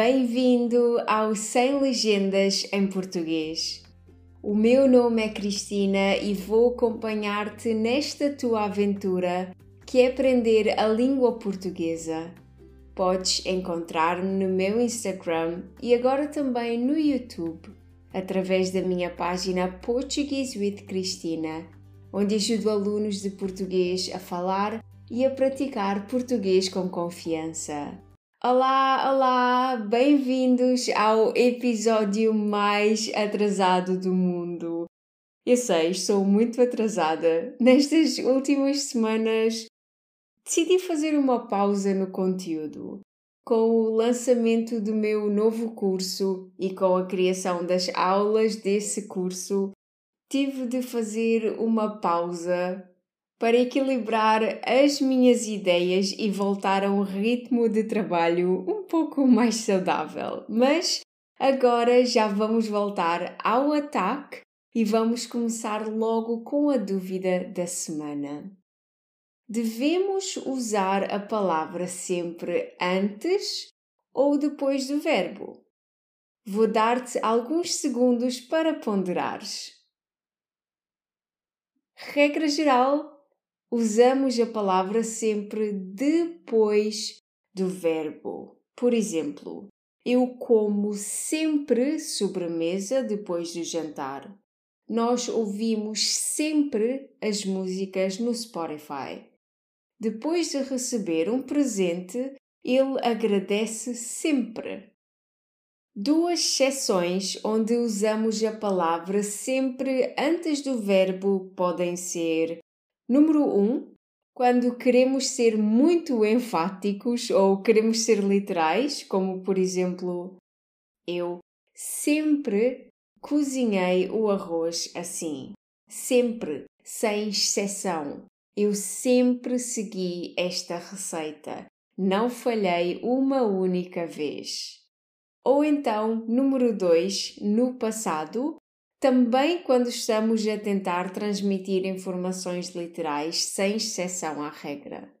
Bem-vindo ao Sem Legendas em Português. O meu nome é Cristina e vou acompanhar-te nesta tua aventura que é aprender a língua portuguesa. Podes encontrar-me no meu Instagram e agora também no YouTube, através da minha página Portuguese with Cristina, onde ajudo alunos de português a falar e a praticar português com confiança. Olá, olá, bem-vindos ao episódio mais atrasado do mundo. Eu sei, estou muito atrasada. Nestas últimas semanas decidi fazer uma pausa no conteúdo. Com o lançamento do meu novo curso e com a criação das aulas desse curso, tive de fazer uma pausa para equilibrar as minhas ideias e voltar a um ritmo de trabalho um pouco mais saudável. Mas agora já vamos voltar ao ataque e vamos começar logo com a dúvida da semana. Devemos usar a palavra sempre antes ou depois do verbo? Vou dar-te alguns segundos para ponderares. Regra geral, usamos a palavra sempre depois do verbo. Por exemplo, eu como sempre sobremesa depois do jantar. Nós ouvimos sempre as músicas no Spotify. Depois de receber um presente, ele agradece sempre. Duas exceções onde usamos a palavra sempre antes do verbo podem ser Número 1. Um, quando queremos ser muito enfáticos ou queremos ser literais, como por exemplo, eu sempre cozinhei o arroz assim. Sempre, sem exceção. Eu sempre segui esta receita. Não falhei uma única vez. Ou então, número 2, no passado, também quando estamos a tentar transmitir informações literais sem exceção à regra.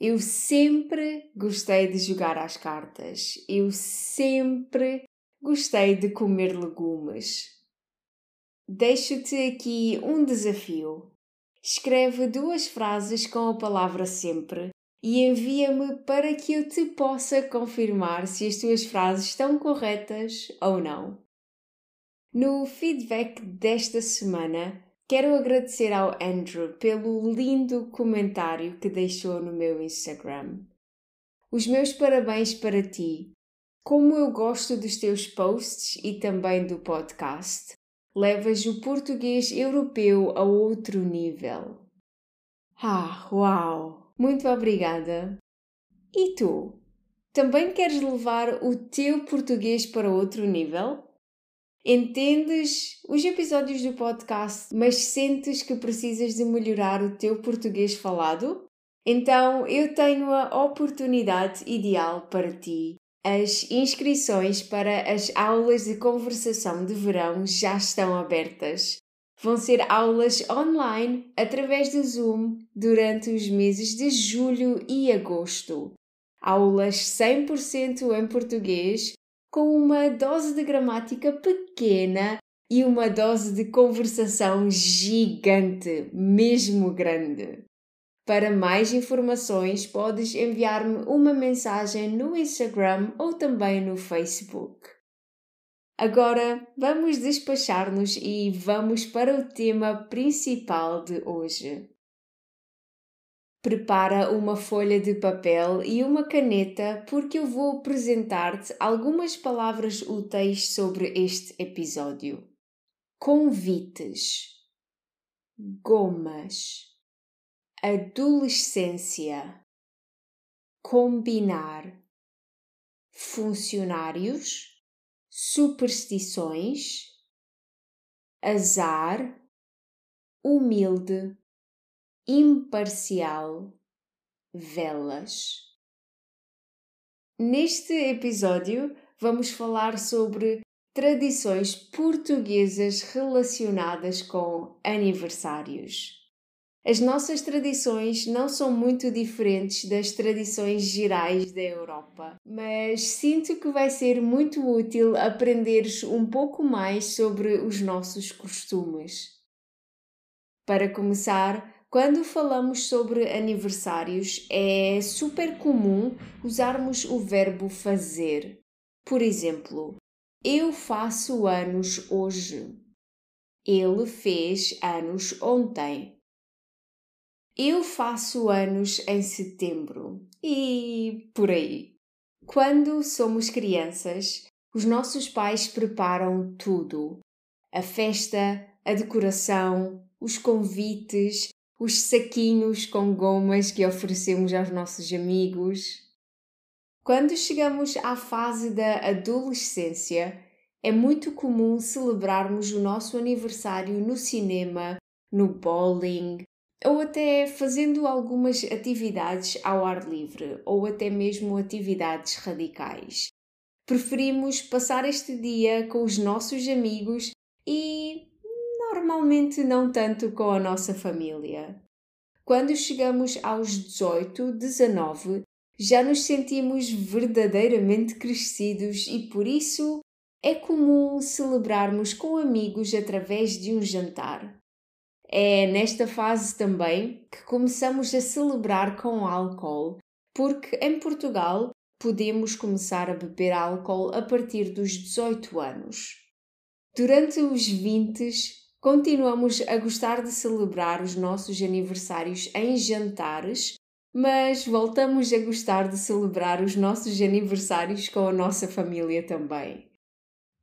Eu sempre gostei de jogar às cartas. Eu sempre gostei de comer legumes. Deixo-te aqui um desafio. Escreve duas frases com a palavra sempre e envia-me para que eu te possa confirmar se as tuas frases estão corretas ou não. No feedback desta semana, quero agradecer ao Andrew pelo lindo comentário que deixou no meu Instagram. Os meus parabéns para ti. Como eu gosto dos teus posts e também do podcast, levas o português europeu a outro nível. Ah, uau! Muito obrigada! E tu? Também queres levar o teu português para outro nível? Entendes os episódios do podcast, mas sentes que precisas de melhorar o teu português falado? Então eu tenho a oportunidade ideal para ti. As inscrições para as aulas de conversação de verão já estão abertas. Vão ser aulas online através do Zoom durante os meses de julho e agosto. Aulas 100% em português com uma dose de gramática pequena e uma dose de conversação gigante, mesmo grande. Para mais informações, podes enviar-me uma mensagem no Instagram ou também no Facebook. Agora vamos despachar-nos e vamos para o tema principal de hoje. Prepara uma folha de papel e uma caneta porque eu vou apresentar-te algumas palavras úteis sobre este episódio. Convites, gomas, adolescência, combinar, funcionários, superstições, azar, humilde imparcial, velas. Neste episódio, vamos falar sobre tradições portuguesas relacionadas com aniversários. As nossas tradições não são muito diferentes das tradições gerais da Europa, mas sinto que vai ser muito útil aprenderes um pouco mais sobre os nossos costumes. Para começar, quando falamos sobre aniversários, é super comum usarmos o verbo fazer. Por exemplo, eu faço anos hoje. Ele fez anos ontem. Eu faço anos em setembro. E por aí. Quando somos crianças, os nossos pais preparam tudo: a festa, a decoração, os convites, os saquinhos com gomas que oferecemos aos nossos amigos. Quando chegamos à fase da adolescência, é muito comum celebrarmos o nosso aniversário no cinema, no bowling, ou até fazendo algumas atividades ao ar livre, ou até mesmo atividades radicais. Preferimos passar este dia com os nossos amigos e normalmente não tanto com a nossa família. Quando chegamos aos 18, 19, já nos sentimos verdadeiramente crescidos e por isso é comum celebrarmos com amigos através de um jantar. É nesta fase também que começamos a celebrar com álcool, porque em Portugal podemos começar a beber álcool a partir dos 18 anos. Durante os 20, Continuamos a gostar de celebrar os nossos aniversários em jantares, mas voltamos a gostar de celebrar os nossos aniversários com a nossa família também.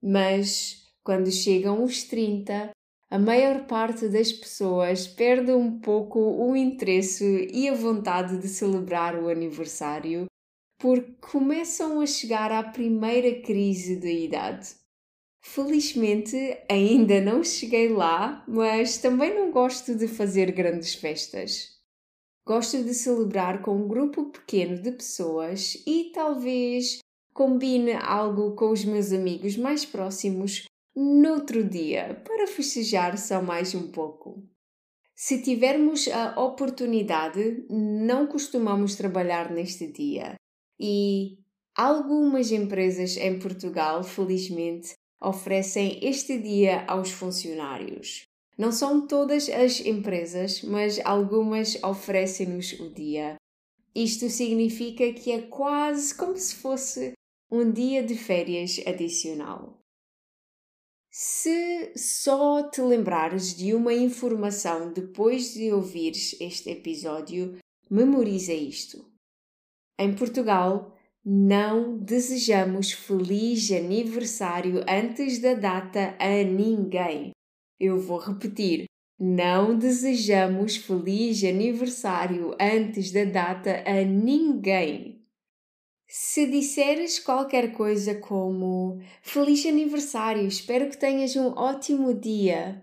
Mas quando chegam os 30, a maior parte das pessoas perde um pouco o interesse e a vontade de celebrar o aniversário porque começam a chegar à primeira crise da idade. Felizmente ainda não cheguei lá, mas também não gosto de fazer grandes festas. Gosto de celebrar com um grupo pequeno de pessoas e talvez combine algo com os meus amigos mais próximos noutro dia para festejar só mais um pouco. Se tivermos a oportunidade, não costumamos trabalhar neste dia e algumas empresas em Portugal, felizmente, oferecem este dia aos funcionários. Não são todas as empresas, mas algumas oferecem-nos o dia. Isto significa que é quase como se fosse um dia de férias adicional. Se só te lembrares de uma informação depois de ouvires este episódio, memoriza isto. Em Portugal, não desejamos feliz aniversário antes da data a ninguém. Eu vou repetir. Não desejamos feliz aniversário antes da data a ninguém. Se disseres qualquer coisa como Feliz aniversário, espero que tenhas um ótimo dia,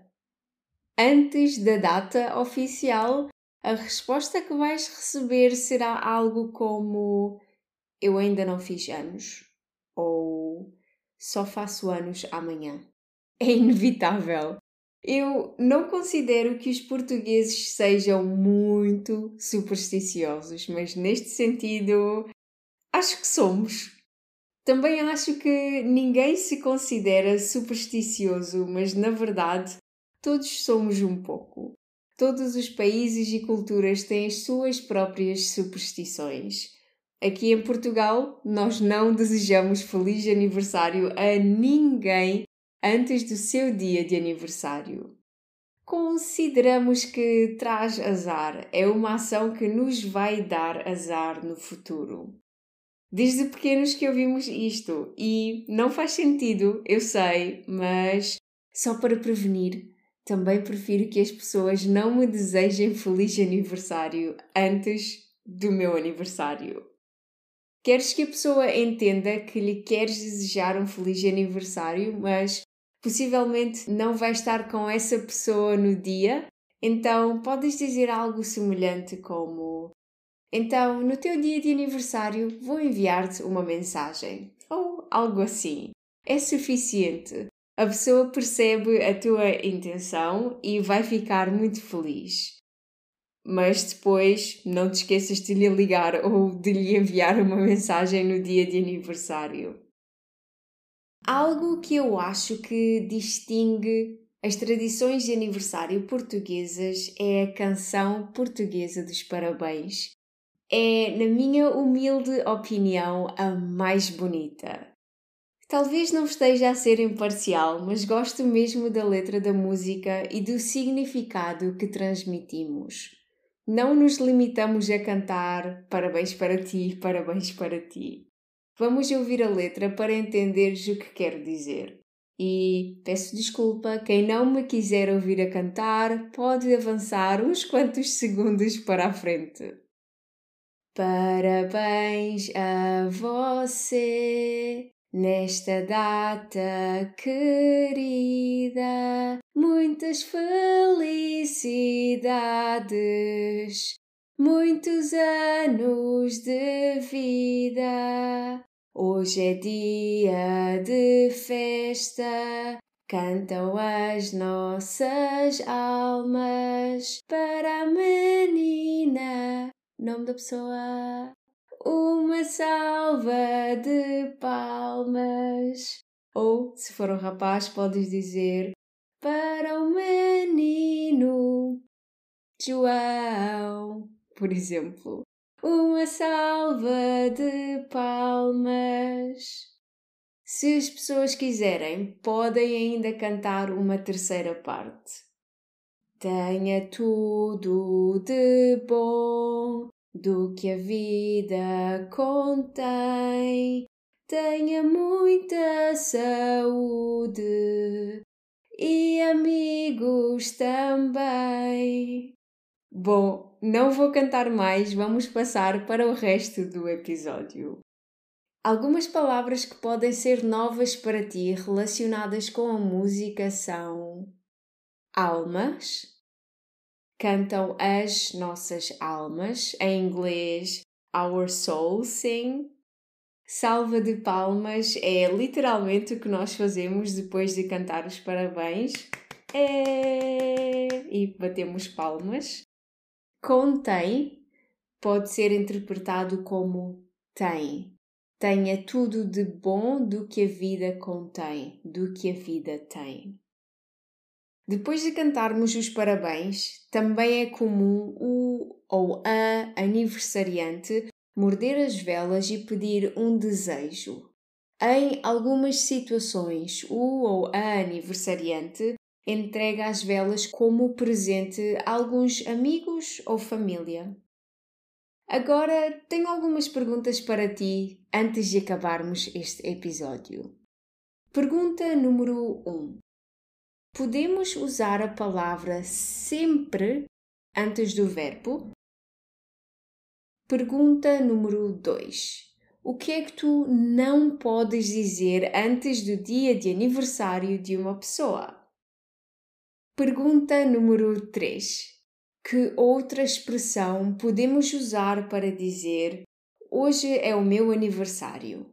antes da data oficial, a resposta que vais receber será algo como eu ainda não fiz anos ou só faço anos amanhã. É inevitável. Eu não considero que os portugueses sejam muito supersticiosos, mas neste sentido, acho que somos. Também acho que ninguém se considera supersticioso, mas na verdade todos somos um pouco. Todos os países e culturas têm as suas próprias superstições. Aqui em Portugal, nós não desejamos feliz aniversário a ninguém antes do seu dia de aniversário. Consideramos que traz azar, é uma ação que nos vai dar azar no futuro. Desde pequenos que ouvimos isto e não faz sentido, eu sei, mas só para prevenir, também prefiro que as pessoas não me desejem feliz aniversário antes do meu aniversário. Queres que a pessoa entenda que lhe queres desejar um feliz aniversário, mas possivelmente não vai estar com essa pessoa no dia? Então podes dizer algo semelhante como: Então, no teu dia de aniversário, vou enviar-te uma mensagem. Ou algo assim. É suficiente. A pessoa percebe a tua intenção e vai ficar muito feliz. Mas depois não te esqueças de lhe ligar ou de lhe enviar uma mensagem no dia de aniversário. Algo que eu acho que distingue as tradições de aniversário portuguesas é a canção portuguesa dos parabéns. É, na minha humilde opinião, a mais bonita. Talvez não esteja a ser imparcial, mas gosto mesmo da letra da música e do significado que transmitimos. Não nos limitamos a cantar parabéns para ti, parabéns para ti. Vamos ouvir a letra para entenderes o que quero dizer. E peço desculpa, quem não me quiser ouvir a cantar pode avançar uns quantos segundos para a frente. Parabéns a você Nesta data querida, muitas felicidades, muitos anos de vida. Hoje é dia de festa, cantam as nossas almas para a menina, nome da pessoa uma salva de palmas. Ou, se for um rapaz, podes dizer para o menino João, por exemplo. Uma salva de palmas. Se as pessoas quiserem, podem ainda cantar uma terceira parte. Tenha tudo de bom do que a vida contém. Tenha muita saúde e amigos também. Bom, não vou cantar mais, vamos passar para o resto do episódio. Algumas palavras que podem ser novas para ti relacionadas com a música são almas, cantam as nossas almas, em inglês Our Soul Sing. Salva de palmas é literalmente o que nós fazemos depois de cantar os parabéns. É... E batemos palmas. Contém pode ser interpretado como tem. Tenha tudo de bom do que a vida contém, do que a vida tem. Depois de cantarmos os parabéns, também é comum o ou a aniversariante morder as velas e pedir um desejo. Em algumas situações, o ou a aniversariante entrega as velas como presente a alguns amigos ou família. Agora tenho algumas perguntas para ti antes de acabarmos este episódio. Pergunta número 1. Um podemos usar a palavra sempre antes do verbo? Pergunta número 2. O que é que tu não podes dizer antes do dia de aniversário de uma pessoa? Pergunta número 3. Que outra expressão podemos usar para dizer hoje é o meu aniversário?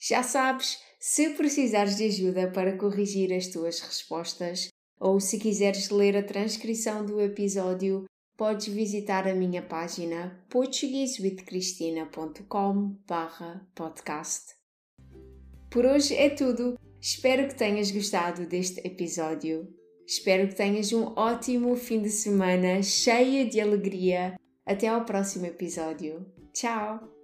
Já sabes, se precisares de ajuda para corrigir as tuas respostas ou se quiseres ler a transcrição do episódio, podes visitar a minha página portuguesewithcristina.com/podcast. Por hoje é tudo. Espero que tenhas gostado deste episódio. Espero que tenhas um ótimo fim de semana cheio de alegria. Até ao próximo episódio. Tchau!